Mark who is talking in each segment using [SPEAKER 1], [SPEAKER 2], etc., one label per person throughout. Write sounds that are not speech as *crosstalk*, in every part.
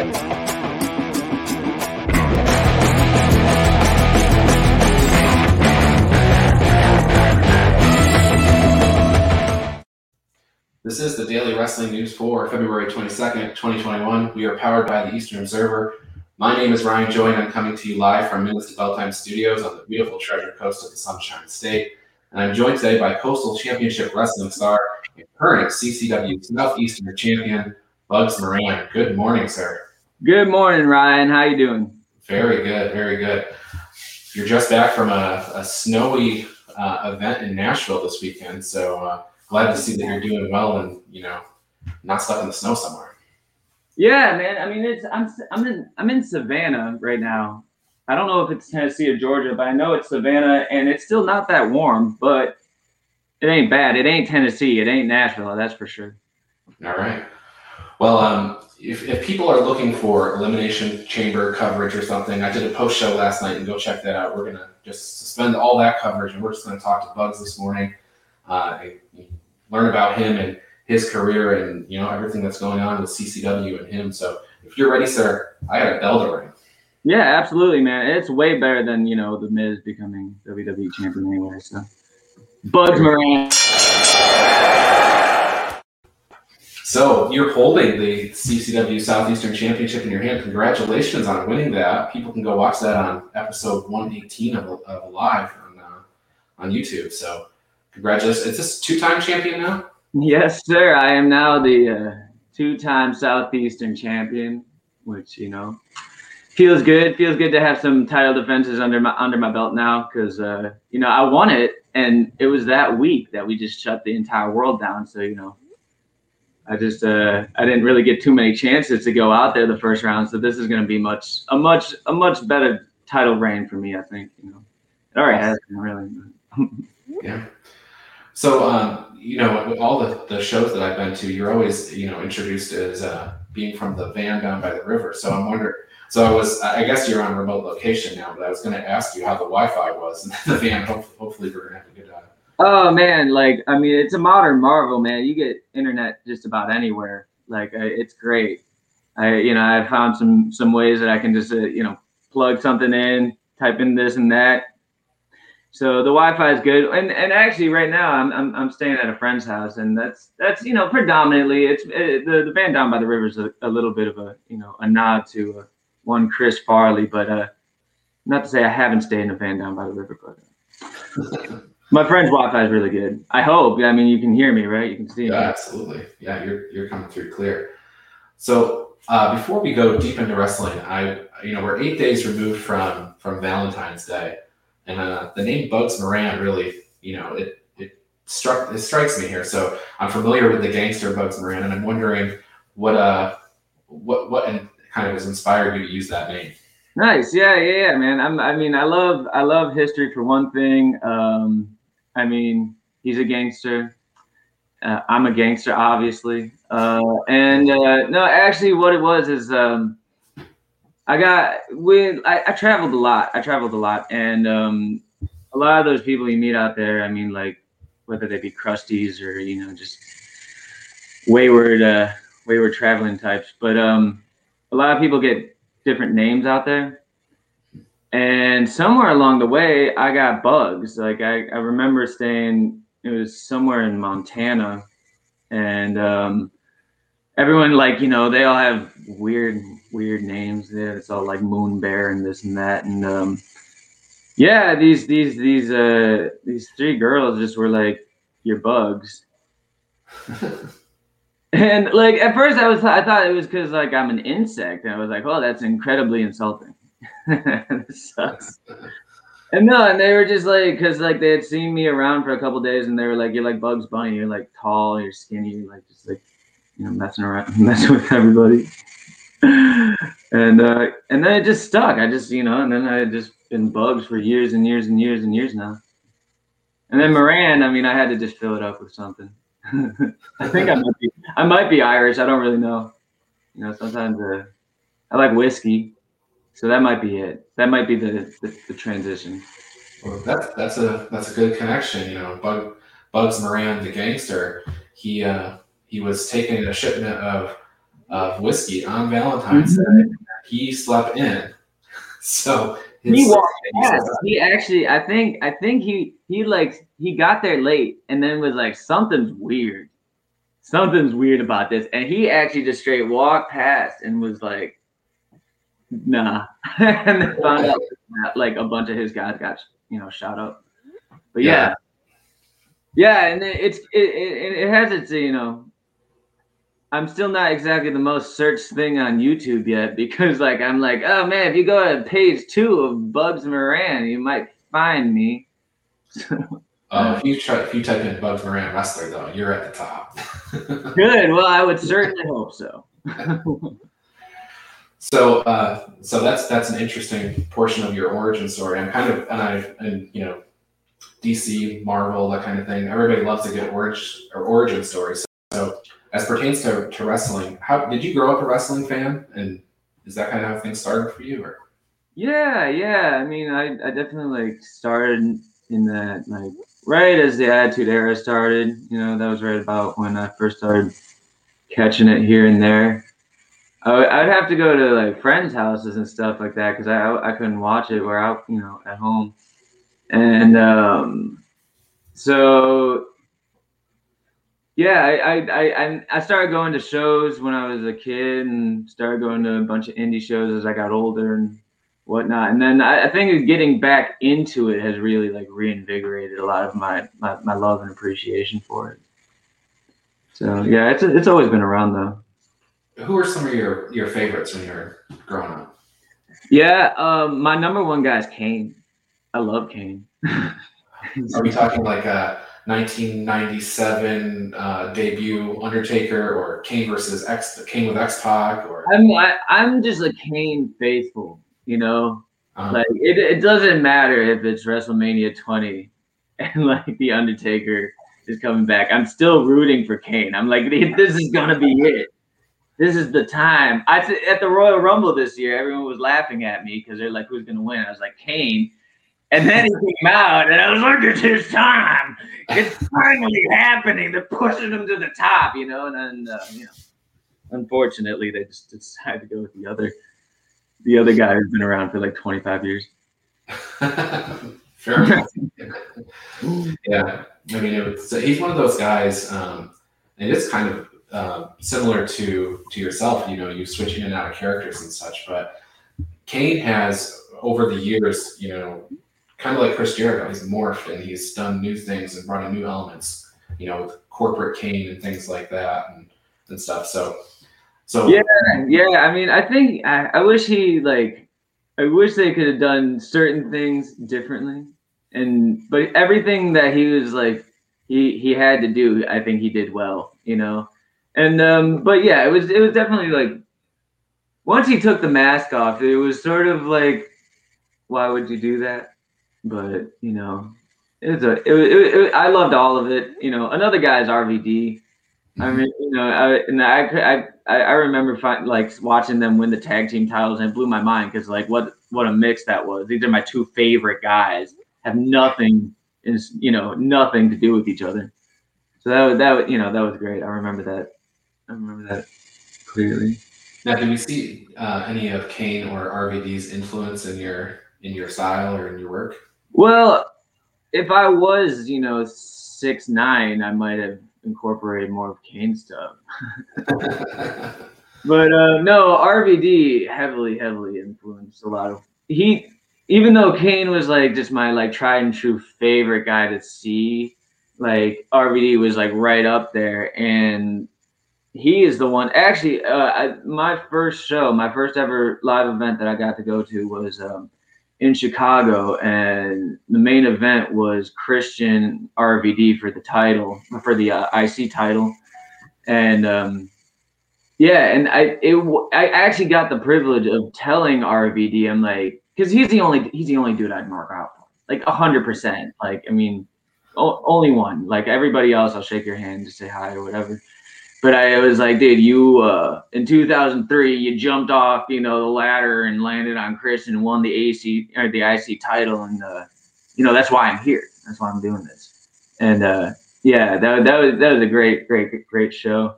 [SPEAKER 1] This is the Daily Wrestling News for February 22nd, 2021. We are powered by the Eastern Observer. My name is Ryan Joy, and I'm coming to you live from Minutes to Belltime Studios on the beautiful Treasure Coast of the Sunshine State. And I'm joined today by Coastal Championship Wrestling star and current CCW Southeastern champion, Bugs Moran. Good morning, sir.
[SPEAKER 2] Good morning, Ryan. How you doing?
[SPEAKER 1] Very good, very good. You're just back from a, a snowy uh, event in Nashville this weekend, so uh, glad to see that you're doing well and you know not stuck in the snow somewhere.
[SPEAKER 2] Yeah, man. I mean, it's I'm I'm in I'm in Savannah right now. I don't know if it's Tennessee or Georgia, but I know it's Savannah, and it's still not that warm, but it ain't bad. It ain't Tennessee. It ain't Nashville. That's for sure.
[SPEAKER 1] All right. Well, um, if, if people are looking for elimination chamber coverage or something, I did a post show last night, and go check that out. We're gonna just suspend all that coverage, and we're just gonna talk to Bugs this morning, uh, and learn about him and his career and you know everything that's going on with CCW and him. So if you're ready, sir, I got a bell to ring.
[SPEAKER 2] Yeah, absolutely, man. It's way better than you know the Miz becoming WWE champion anyway. So Bugs Moran.
[SPEAKER 1] So you're holding the CCW Southeastern Championship in your hand. Congratulations on winning that. People can go watch that on episode 118 of, of Live on uh, on YouTube. So congratulations! It's this two-time champion now.
[SPEAKER 2] Yes, sir. I am now the uh, two-time Southeastern champion, which you know feels good. Feels good to have some title defenses under my under my belt now, because uh, you know I won it, and it was that week that we just shut the entire world down. So you know, I just uh, I didn't really get too many chances to go out there the first round. So this is going to be much a much a much better title reign for me. I think you know, it already has been really. *laughs*
[SPEAKER 1] yeah. So um, you know, with all the, the shows that I've been to, you're always, you know, introduced as uh, being from the van down by the river. So I'm wondering, so I was, I guess you're on remote location now, but I was going to ask you how the Wi-Fi was in the van. Hopefully, hopefully we're going to have a good. Uh,
[SPEAKER 2] oh man, like I mean, it's a modern marvel, man. You get internet just about anywhere. Like it's great. I, you know, I found some some ways that I can just, uh, you know, plug something in, type in this and that, so the Wi-Fi is good, and and actually right now I'm I'm, I'm staying at a friend's house, and that's that's you know predominantly it's it, the the van down by the river is a, a little bit of a you know a nod to uh, one Chris Farley, but uh, not to say I haven't stayed in a van down by the river, but uh, my friend's Wi-Fi is really good. I hope. I mean, you can hear me, right? You can see
[SPEAKER 1] yeah,
[SPEAKER 2] me.
[SPEAKER 1] Absolutely. Yeah, you're you're coming through clear. So uh, before we go deep into wrestling, I you know we're eight days removed from from Valentine's Day. And uh, the name Bugs Moran really, you know, it it struck it strikes me here. So I'm familiar with the gangster Bugs Moran, and I'm wondering what uh what what kind of has inspired you to use that name.
[SPEAKER 2] Nice, yeah, yeah, yeah, man. I'm, I mean, I love I love history for one thing. Um, I mean, he's a gangster. Uh, I'm a gangster, obviously. Uh, and uh, no, actually, what it was is um, I got when I, I, traveled a lot. I traveled a lot, and um, a lot of those people you meet out there. I mean, like whether they be crusties or you know just wayward, uh, wayward traveling types. But um, a lot of people get different names out there, and somewhere along the way, I got bugs. Like I, I remember staying. It was somewhere in Montana, and um, everyone like you know they all have weird weird names. Yeah, it's all like Moon Bear and this and that. And um, yeah, these these these uh these three girls just were like you're bugs. *laughs* and like at first I was I thought it was because like I'm an insect, and I was like, oh, that's incredibly insulting. *laughs* sucks. And no, and they were just like, because like they had seen me around for a couple days, and they were like, "You're like Bugs Bunny. You're like tall. You're skinny. You're like just like, you know, messing around, *laughs* messing with everybody." *laughs* and uh, and then it just stuck. I just you know, and then I had just been bugs for years and years and years and years now. And then Moran, I mean, I had to just fill it up with something. I think I might be I might be Irish. I don't really know. You know, sometimes uh, I like whiskey, so that might be it. That might be the the, the transition.
[SPEAKER 1] Well, that's that's a that's a good connection. You know, Bug, Bugs Moran, the gangster. He uh, he was taking a shipment of of whiskey on Valentine's mm-hmm. Day. He slept in. *laughs* So
[SPEAKER 2] he walked past. He actually, I think, I think he he like he got there late and then was like, something's weird. Something's weird about this. And he actually just straight walked past and was like, nah. *laughs* and then found out that, like a bunch of his guys got you know shot up. But yeah. Yeah, yeah and it's it, it it has its you know I'm still not exactly the most searched thing on YouTube yet because like I'm like, oh man, if you go to page two of Bugs Moran, you might find me.
[SPEAKER 1] oh, *laughs* if you try if you type in Bugs Moran wrestler though, you're at the top. *laughs*
[SPEAKER 2] Good. Well, I would certainly hope so.
[SPEAKER 1] So uh, so that's that's an interesting portion of your origin story. I'm kind of and I and you know DC, Marvel, that kind of thing. Everybody loves a good origin or origin story. So, so as pertains to, to wrestling, how did you grow up a wrestling fan? And is that kind of how things started for you? Or?
[SPEAKER 2] Yeah, yeah. I mean, I, I definitely like started in that like right as the Attitude Era started. You know, that was right about when I first started catching it here and there. I, would have to go to like friends' houses and stuff like that because I I couldn't watch it. We're out, you know, at home, and um, so yeah, I, I I I started going to shows when I was a kid and started going to a bunch of indie shows as I got older and whatnot. And then I, I think getting back into it has really like reinvigorated a lot of my, my, my love and appreciation for it. So yeah, it's it's always been around though.
[SPEAKER 1] Who are some of your your favorites when you were growing up?
[SPEAKER 2] Yeah, um, my number one guy is Kane. I love Kane. *laughs*
[SPEAKER 1] are we talking like a 1997 uh, debut Undertaker or Kane versus X Kane with X Pac or
[SPEAKER 2] I'm I, am i am just a Kane faithful, you know. Uh-huh. Like it, it doesn't matter if it's WrestleMania 20 *laughs* and like the Undertaker is coming back. I'm still rooting for Kane. I'm like *laughs* this is gonna be it. This is the time. I at the Royal Rumble this year, everyone was laughing at me because they're like, "Who's gonna win?" I was like, "Kane." And then he came out, and I was like, "It's his time! It's finally happening! They're pushing him to the top, you know." And then, uh, you know, unfortunately, they just decided to go with the other, the other guy who's been around for like 25 years. *laughs*
[SPEAKER 1] Enough. yeah, I mean, it was, he's one of those guys, um, and it's kind of uh, similar to to yourself. You know, you switch in and out of characters and such, but Kane has over the years, you know, kind of like Chris Jericho, he's morphed and he's done new things and brought in new elements, you know, with corporate Kane and things like that and, and stuff. So, so
[SPEAKER 2] yeah, yeah. I mean, I think I, I wish he like, I wish they could have done certain things differently. And but everything that he was like, he he had to do, I think he did well, you know. And um, but yeah, it was it was definitely like once he took the mask off, it was sort of like, why would you do that? but you know, it was a. It, it, it, I loved all of it. You know, another guy is RVD. Mm-hmm. I mean, you know, I and I I I remember find, like watching them win the tag team titles and it blew my mind because like what what a mix that was. These are my two favorite guys. Have nothing is you know nothing to do with each other. So that was that was you know that was great. I remember that. I remember that clearly.
[SPEAKER 1] Now, do we see uh, any of Kane or RVD's influence in your in your style or in your work?
[SPEAKER 2] Well, if I was, you know, six nine, I might have incorporated more of Kane stuff. *laughs* but uh, no, RVD heavily, heavily influenced a lot of he. Even though Kane was like just my like tried and true favorite guy to see, like RVD was like right up there, and he is the one. Actually, uh, I, my first show, my first ever live event that I got to go to was um, in Chicago, and the main event was Christian RVD for the title, for the uh, IC title, and um, yeah, and I it I actually got the privilege of telling RVD, I'm like, because he's the only he's the only dude I'd mark out for, like hundred percent. Like, I mean, o- only one. Like everybody else, I'll shake your hand, just say hi or whatever. But I was like, dude, you uh, in 2003, you jumped off, you know, the ladder and landed on Chris and won the AC or the IC title, and uh, you know that's why I'm here. That's why I'm doing this. And uh, yeah, that that was that was a great, great, great show.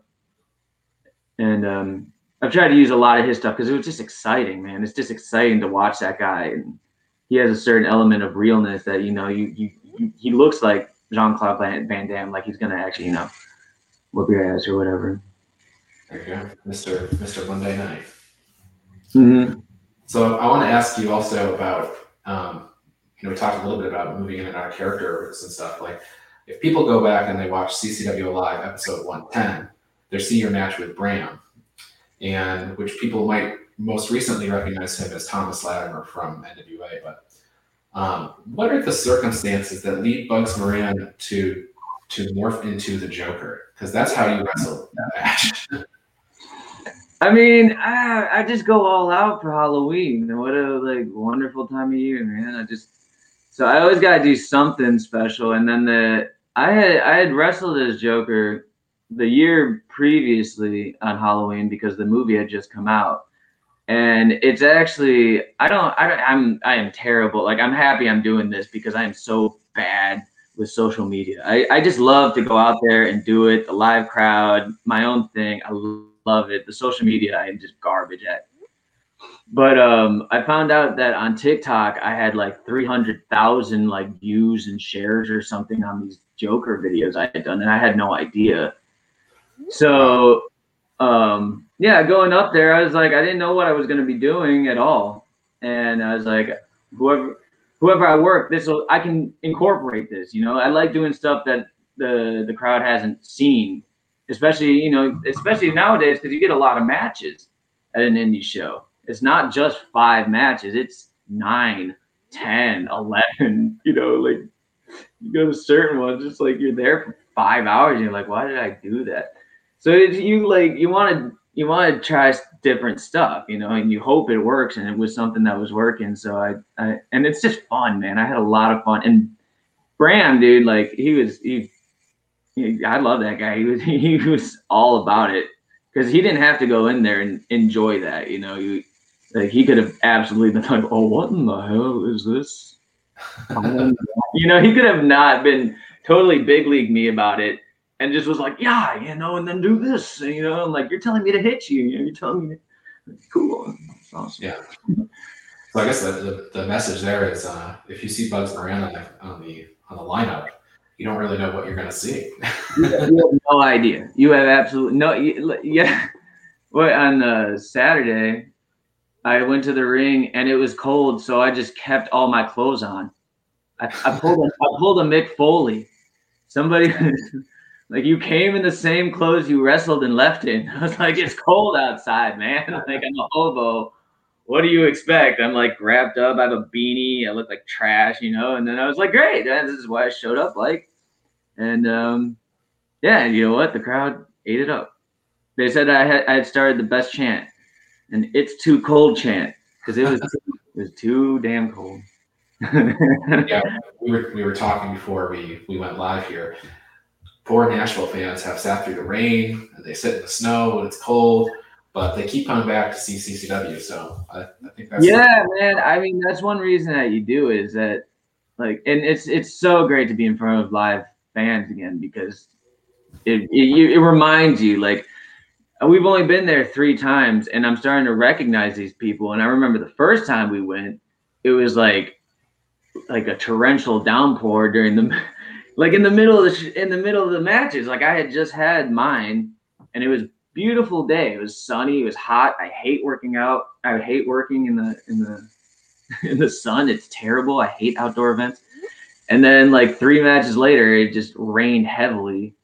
[SPEAKER 2] And um, I've tried to use a lot of his stuff because it was just exciting, man. It's just exciting to watch that guy, and he has a certain element of realness that you know you you, you he looks like Jean Claude Van Damme, like he's gonna actually you know whoop your ass or whatever.
[SPEAKER 1] There you go, Mister Mister Monday Night.
[SPEAKER 2] Mm-hmm.
[SPEAKER 1] So I want to ask you also about, um, you know, we talked a little bit about moving in and out of characters and stuff. Like, if people go back and they watch CCW Live episode 110, they see your match with Bram, and which people might most recently recognize him as Thomas Latimer from NWA. But um, what are the circumstances that lead Bugs Moran to to morph into the Joker? Because that's how you wrestle that match. *laughs*
[SPEAKER 2] I mean, I, I just go all out for Halloween. What a like wonderful time of year, man. I just so I always gotta do something special. And then the I had I had wrestled as Joker the year previously on Halloween because the movie had just come out. And it's actually I don't I don't, I'm I am terrible. Like I'm happy I'm doing this because I am so bad with social media. I, I just love to go out there and do it, the live crowd, my own thing. I love it. The social media I am just garbage at. But um, I found out that on TikTok I had like three hundred thousand like views and shares or something on these Joker videos I had done, and I had no idea. So um, yeah, going up there, I was like, I didn't know what I was going to be doing at all, and I was like, whoever whoever I work, this I can incorporate this. You know, I like doing stuff that the the crowd hasn't seen especially you know especially nowadays because you get a lot of matches at an indie show it's not just five matches it's nine, ten, *laughs* eleven. you know like you go to certain ones it's like you're there for five hours and you're like why did i do that so if you like you want to you want to try different stuff you know and you hope it works and it was something that was working so I, I and it's just fun man i had a lot of fun and bram dude like he was he I love that guy. He was *laughs* he was all about it because he didn't have to go in there and enjoy that. You know, he, like he could have absolutely been like, "Oh, what in the hell is this?" *laughs* you know, he could have not been totally big league me about it and just was like, "Yeah, you know," and then do this. And, you know, like, "You're telling me to hit you. You know, you're telling me." To... Cool.
[SPEAKER 1] awesome. Yeah. So I guess the, the, the message there is uh, if you see Bugs Moran on the on the on the lineup, you don't really know what you're going to see. *laughs*
[SPEAKER 2] you have no idea. You have absolutely no. Yeah. Well, on uh, Saturday, I went to the ring and it was cold, so I just kept all my clothes on. I, I pulled a, I pulled a Mick Foley. Somebody *laughs* like you came in the same clothes you wrestled and left in. *laughs* I was like, it's cold outside, man. *laughs* Like I'm a hobo. What do you expect? I'm like wrapped up. I have a beanie. I look like trash, you know. And then I was like, great. This is why I showed up like. And um, yeah, you know what? The crowd ate it up. They said I had I had started the best chant, and it's too cold chant because it was *laughs* too, it was too damn cold.
[SPEAKER 1] yeah, we were we were talking before we we went live here. Poor Nashville fans have sat through the rain and they sit in the snow and it's cold, but they keep coming back to see CCW. So I, I think that's
[SPEAKER 2] yeah, man. I mean, that's one reason that you do is that like, and it's it's so great to be in front of live fans again because it, it, it reminds you like we've only been there three times and I'm starting to recognize these people. And I remember the first time we went, it was like like a torrential downpour during the like in the middle of the in the middle of the matches. Like I had just had mine and it was beautiful day. It was sunny, it was hot. I hate working out. I hate working in the in the *laughs* in the sun. It's terrible. I hate outdoor events. And then like three matches later, it just rained heavily.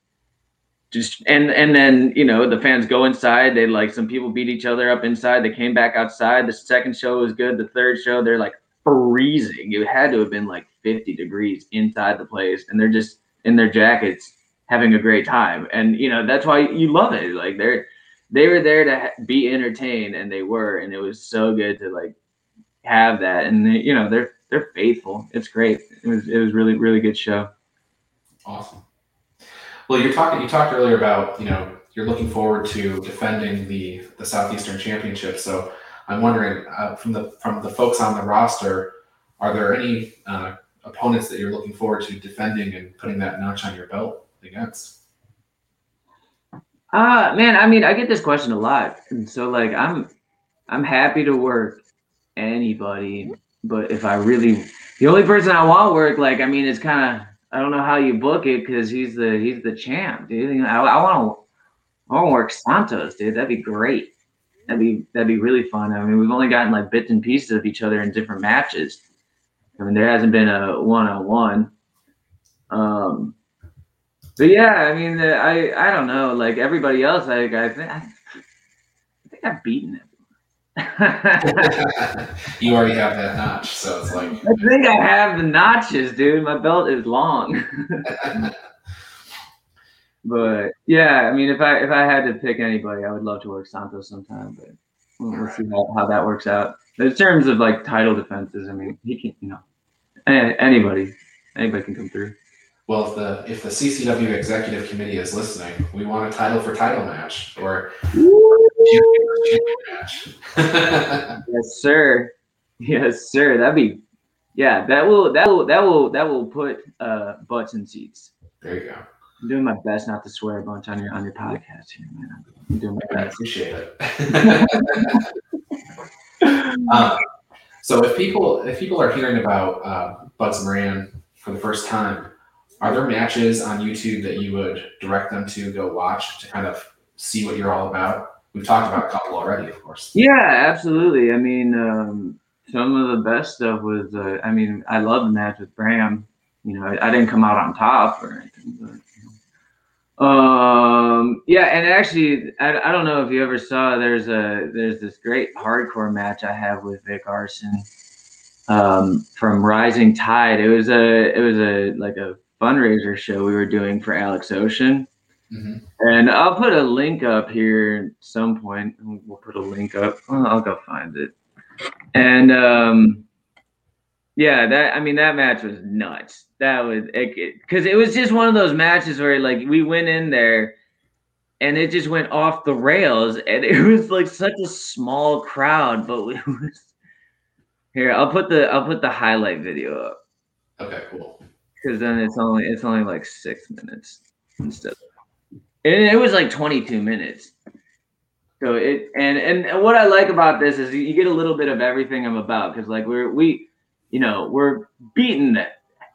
[SPEAKER 2] Just and and then you know the fans go inside. They like some people beat each other up inside. They came back outside. The second show was good. The third show they're like freezing. It had to have been like 50 degrees inside the place, and they're just in their jackets having a great time. And you know that's why you love it. Like they're they were there to be entertained, and they were, and it was so good to like have that. And they, you know they're they're faithful. It's great. It was it was really really good show.
[SPEAKER 1] Awesome. Well, you're talking. You talked earlier about you know you're looking forward to defending the the Southeastern Championship. So I'm wondering uh, from the from the folks on the roster, are there any uh, opponents that you're looking forward to defending and putting that notch on your belt against?
[SPEAKER 2] Uh man, I mean, I get this question a lot, and so like I'm, I'm happy to work anybody, but if I really, the only person I want to work, like I mean, it's kind of I don't know how you book it because he's the he's the champ, dude. I want to I want to work Santos, dude. That'd be great. That'd be that'd be really fun. I mean, we've only gotten like bits and pieces of each other in different matches. I mean, there hasn't been a one on one. Um, but yeah, I mean, the, I I don't know. Like everybody else, like I think I, I think I've beaten it. *laughs*
[SPEAKER 1] you already have that notch, so it's like.
[SPEAKER 2] I think I have the notches, dude. My belt is long. *laughs* but yeah, I mean, if I if I had to pick anybody, I would love to work Santos sometime. But we'll, we'll see how, how that works out. In terms of like title defenses, I mean, he can, you know, anybody, anybody can come through.
[SPEAKER 1] Well, if the if the CCW executive committee is listening, we want a title for title match or
[SPEAKER 2] match. yes, sir. Yes, sir. That'd be yeah. That will that will that will that will put uh, butts in seats.
[SPEAKER 1] There you go.
[SPEAKER 2] I'm doing my best not to swear a bunch on your on your podcast here, man. I'm doing my best.
[SPEAKER 1] I appreciate it. *laughs* um, so if people if people are hearing about uh, Bugs Moran for the first time, are there matches on YouTube that you would direct them to go watch to kind of see what you're all about? We've talked about a couple already, of course.
[SPEAKER 2] Yeah, absolutely. I mean, um, some of the best stuff was. Uh, I mean, I love the match with Bram. You know, I, I, didn't come out on top or anything, but. Um. Yeah, and actually, I, I don't know if you ever saw. There's a there's this great hardcore match I have with Vic Arson, um, from Rising Tide. It was a it was a like a fundraiser show we were doing for Alex Ocean. Mm-hmm. And I'll put a link up here at some point. We'll put a link up. I'll go find it. And um, yeah, that I mean that match was nuts. That was because it, it, it was just one of those matches where like we went in there and it just went off the rails and *laughs* it was like such a small crowd, but it *laughs* was here. I'll put the I'll put the highlight video up.
[SPEAKER 1] Okay, cool.
[SPEAKER 2] Because then it's only it's only like six minutes instead of and it was like 22 minutes. So it and and what I like about this is you get a little bit of everything I'm about because like we're we, you know, we're beating the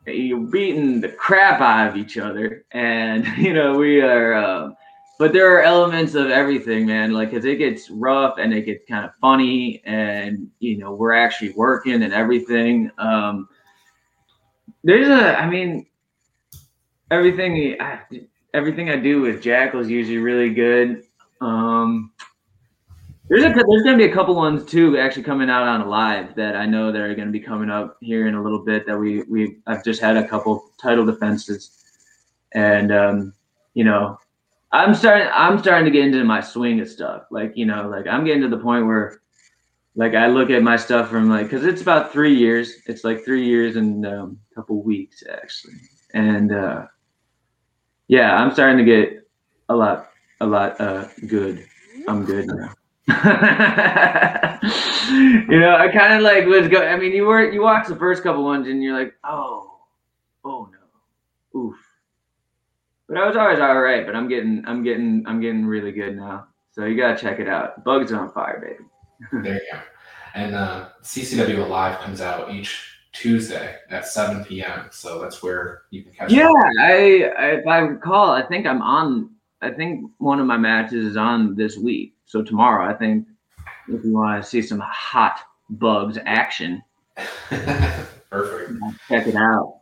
[SPEAKER 2] you're beating the crap out of each other, and *laughs* you know we are. Um, but there are elements of everything, man. Like, cause it gets rough and it gets kind of funny, and you know we're actually working and everything. Um, there's a, I mean, everything. I, everything I do with Jackal is usually really good. Um, there's a there's gonna be a couple ones too actually coming out on live that I know that are gonna be coming up here in a little bit that we we I've just had a couple title defenses, and um, you know, I'm starting I'm starting to get into my swing of stuff. Like you know, like I'm getting to the point where like I look at my stuff from like because it's about three years. It's like three years and um, a couple weeks actually, and uh, yeah, I'm starting to get a lot, a lot uh, good. I'm good now. *laughs* you know, I kind of like was go. I mean, you were you watch the first couple ones and you're like, oh, oh no, oof. But I was always all right. But I'm getting, I'm getting, I'm getting really good now. So you gotta check it out. Bugs on fire, baby. *laughs*
[SPEAKER 1] there you go. And uh, CCW Alive comes out each Tuesday at 7 p.m. So that's where you can catch. It.
[SPEAKER 2] Yeah, I, if I recall, I think I'm on. I think one of my matches is on this week. So tomorrow, I think if you want to see some hot bugs action, *laughs*
[SPEAKER 1] perfect.
[SPEAKER 2] Check it out.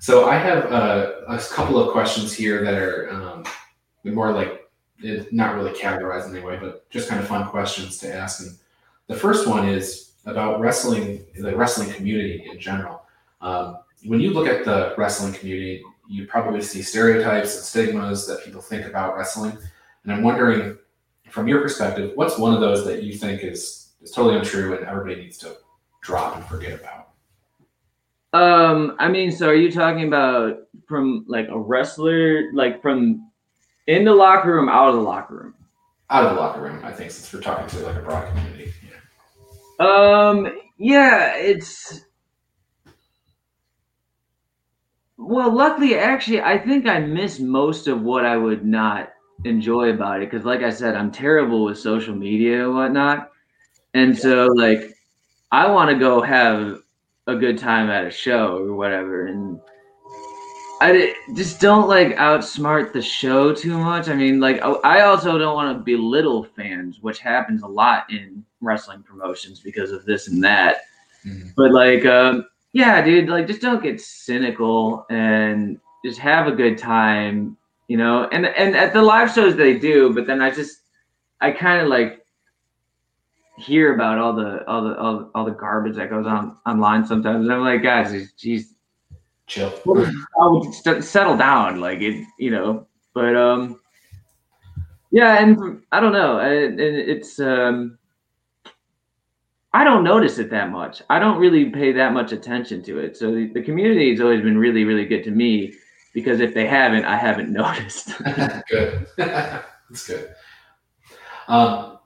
[SPEAKER 1] So I have uh, a couple of questions here that are um, more like not really categorized in any way, but just kind of fun questions to ask. And the first one is about wrestling, the wrestling community in general. Um, when you look at the wrestling community, you probably see stereotypes and stigmas that people think about wrestling. And I'm wondering, from your perspective, what's one of those that you think is, is totally untrue and everybody needs to drop and forget about?
[SPEAKER 2] Um, I mean, so are you talking about from like a wrestler, like from in the locker room, out of the locker room?
[SPEAKER 1] Out of the locker room, I think, since we're talking to like a broad community. Yeah.
[SPEAKER 2] Um, yeah, it's well, luckily, actually, I think I miss most of what I would not enjoy about it because, like I said, I'm terrible with social media and whatnot, and so like I want to go have a good time at a show or whatever, and I just don't like outsmart the show too much. I mean, like I also don't want to belittle fans, which happens a lot in wrestling promotions because of this and that. Mm-hmm. But like, um, yeah, dude, like just don't get cynical and just have a good time, you know. And and at the live shows they do, but then I just I kind of like hear about all the all the all, all the garbage that goes on online sometimes. And I'm like, guys, geez,
[SPEAKER 1] chill. *laughs*
[SPEAKER 2] I would settle down, like it, you know. But um, yeah, and I don't know. And it's um, I don't notice it that much. I don't really pay that much attention to it. So the, the community has always been really, really good to me because if they haven't, I haven't *laughs* noticed. *laughs*
[SPEAKER 1] good. *laughs* That's good. Um,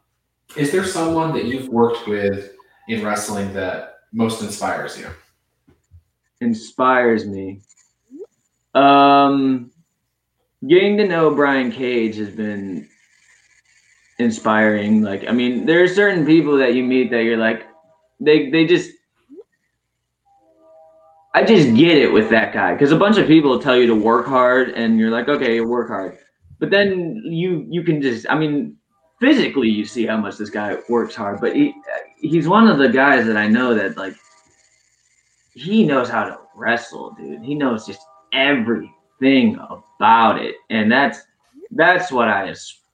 [SPEAKER 1] is there someone that you've worked with in wrestling that most inspires you?
[SPEAKER 2] inspires me. Um, getting to know Brian Cage has been inspiring. Like, I mean, there are certain people that you meet that you're like, they they just. I just get it with that guy because a bunch of people tell you to work hard, and you're like, okay, work hard, but then you you can just, I mean, physically you see how much this guy works hard, but he he's one of the guys that I know that like he knows how to wrestle, dude. He knows just everything about it. And that's that's what I aspire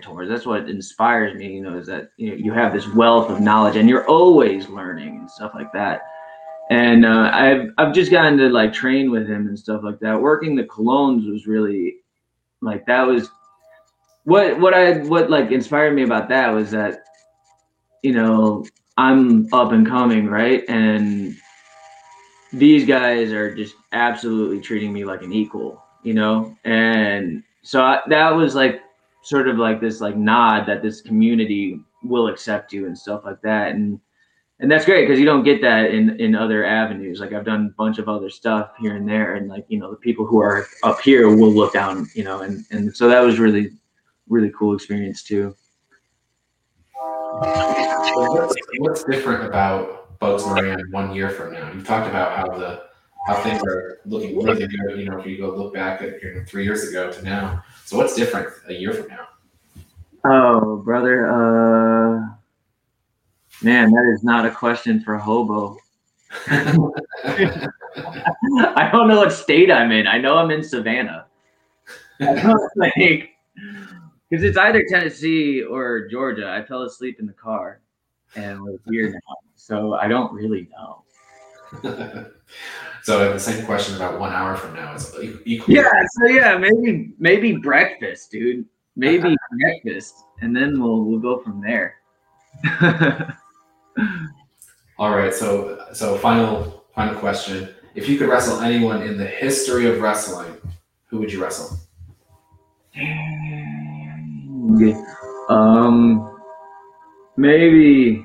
[SPEAKER 2] towards. That's what inspires me, you know, is that you know you have this wealth of knowledge and you're always learning and stuff like that. And uh, I've I've just gotten to like train with him and stuff like that. Working the colognes was really like that was what what I what like inspired me about that was that you know I'm up and coming, right? And these guys are just absolutely treating me like an equal, you know? And so I, that was like sort of like this like nod that this community will accept you and stuff like that. And and that's great because you don't get that in in other avenues. Like I've done a bunch of other stuff here and there, and like you know the people who are up here will look down, you know, and and so that was really really cool experience too.
[SPEAKER 1] What's, different about Bugs Moran one year from now? You've talked about how the how things are looking really good. You know, if you go look back at you know, three years ago to now. So what's different a year from now?
[SPEAKER 2] Oh, brother, uh, man, that is not a question for hobo. *laughs* I don't know what state I'm in. I know I'm in Savannah. *laughs* I because it's either Tennessee or Georgia. I fell asleep in the car, and we're here now. So I don't really know. *laughs*
[SPEAKER 1] so I have the same question about one hour from now. Is
[SPEAKER 2] equal. Yeah. So yeah, maybe maybe breakfast, dude. Maybe *laughs* breakfast, and then we'll we'll go from there. *laughs*
[SPEAKER 1] All right. So so final final question: If you could wrestle anyone in the history of wrestling, who would you wrestle?
[SPEAKER 2] Um, maybe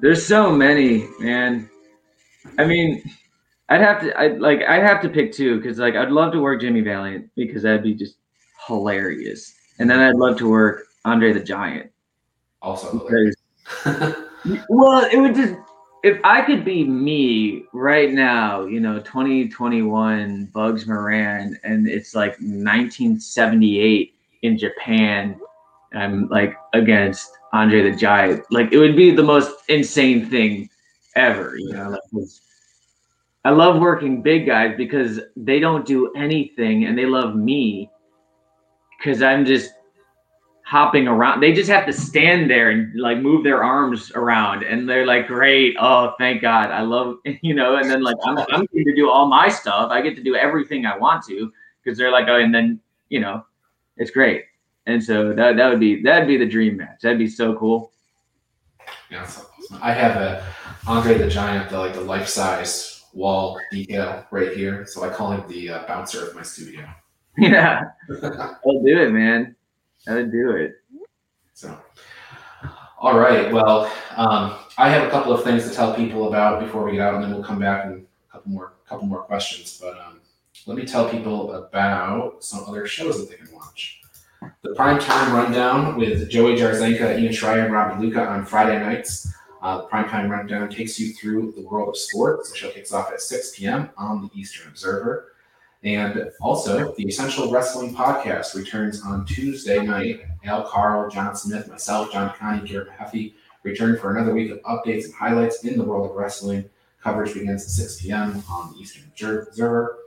[SPEAKER 2] there's so many, man. I mean, I'd have to, I like, I'd have to pick two because, like, I'd love to work Jimmy Valiant because that'd be just hilarious, and then I'd love to work Andre the Giant.
[SPEAKER 1] Also, because, *laughs*
[SPEAKER 2] well, it would just if I could be me right now, you know, 2021 Bugs Moran, and it's like 1978 in Japan. I'm like against Andre the Giant. Like it would be the most insane thing ever. You know, like I love working big guys because they don't do anything and they love me because I'm just hopping around. They just have to stand there and like move their arms around, and they're like, "Great! Oh, thank God! I love *laughs* you know." And then like I'm I'm to do all my stuff. I get to do everything I want to because they're like, "Oh," and then you know, it's great. And so that that would be that'd be the dream match. That'd be so cool.
[SPEAKER 1] Yeah, awesome. I have a Andre the Giant, the like the life size wall decal right here. So I call him the uh, bouncer of my studio.
[SPEAKER 2] Yeah, *laughs* I'll do it, man. I'll do it.
[SPEAKER 1] So, all right. Well, um, I have a couple of things to tell people about before we get out, and then we'll come back and a couple more couple more questions. But um, let me tell people about some other shows that they can watch. The prime time rundown with Joey Jarzenka, Ian Schreier, and Rob Luca on Friday nights. Uh, the prime time rundown takes you through the world of sports. The show kicks off at 6 p.m. on the Eastern Observer. And also, the Essential Wrestling Podcast returns on Tuesday night. Al Carl, John Smith, myself, John Connie, Garrett Mahaffey return for another week of updates and highlights in the world of wrestling. Coverage begins at 6 p.m. on the Eastern Observer.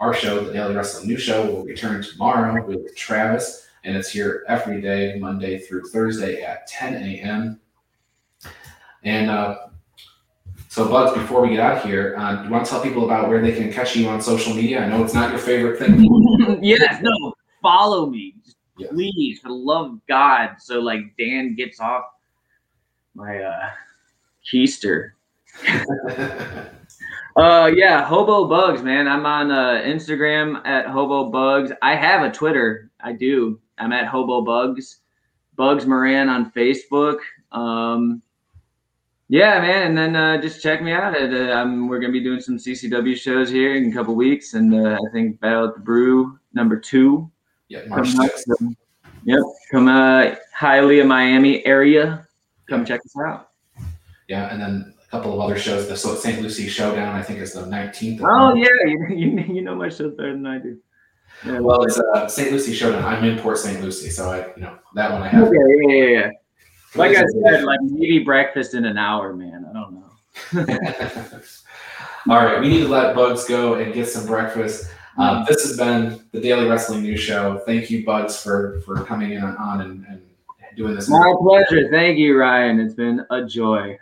[SPEAKER 1] Our show, the Daily Wrestling News Show, will return tomorrow with Travis, and it's here every day, Monday through Thursday at 10 a.m. And uh, so, Bugs, before we get out of here, uh, do you want to tell people about where they can catch you on social media? I know it's not your favorite thing. *laughs*
[SPEAKER 2] yes, no, follow me, yes. please, for the love of God. So, like, Dan gets off my uh, keister. *laughs* uh, yeah, Hobo Bugs, man. I'm on uh, Instagram at Hobo Bugs. I have a Twitter. I do. I'm at Hobo Bugs. Bugs Moran on Facebook. Um, yeah, man, and then uh, just check me out. At, uh, we're gonna be doing some CCW shows here in a couple weeks, and uh, I think Battle at the Brew number two.
[SPEAKER 1] Yeah, March sixth.
[SPEAKER 2] Yep, come uh, Hialeah, Miami area. Come check us out.
[SPEAKER 1] Yeah, and then a couple of other shows. The St. Lucie Showdown, I think, is the nineteenth.
[SPEAKER 2] Oh yeah, you, *laughs* you, you know my shows better than I do.
[SPEAKER 1] Yeah, well, it's uh, St. Lucie Showdown. I'm in Port St. Lucie, so I, you know, that one I have.
[SPEAKER 2] Okay, yeah, yeah, yeah. Like I said, like maybe breakfast in an hour, man. I don't know. *laughs*
[SPEAKER 1] All right, we need to let Bugs go and get some breakfast. Um, this has been the Daily Wrestling News Show. Thank you, Bugs, for for coming in on and, and doing this.
[SPEAKER 2] My pleasure. Thank you, Ryan. It's been a joy.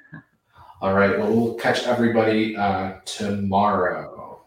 [SPEAKER 1] All right. Well, we'll catch everybody uh, tomorrow.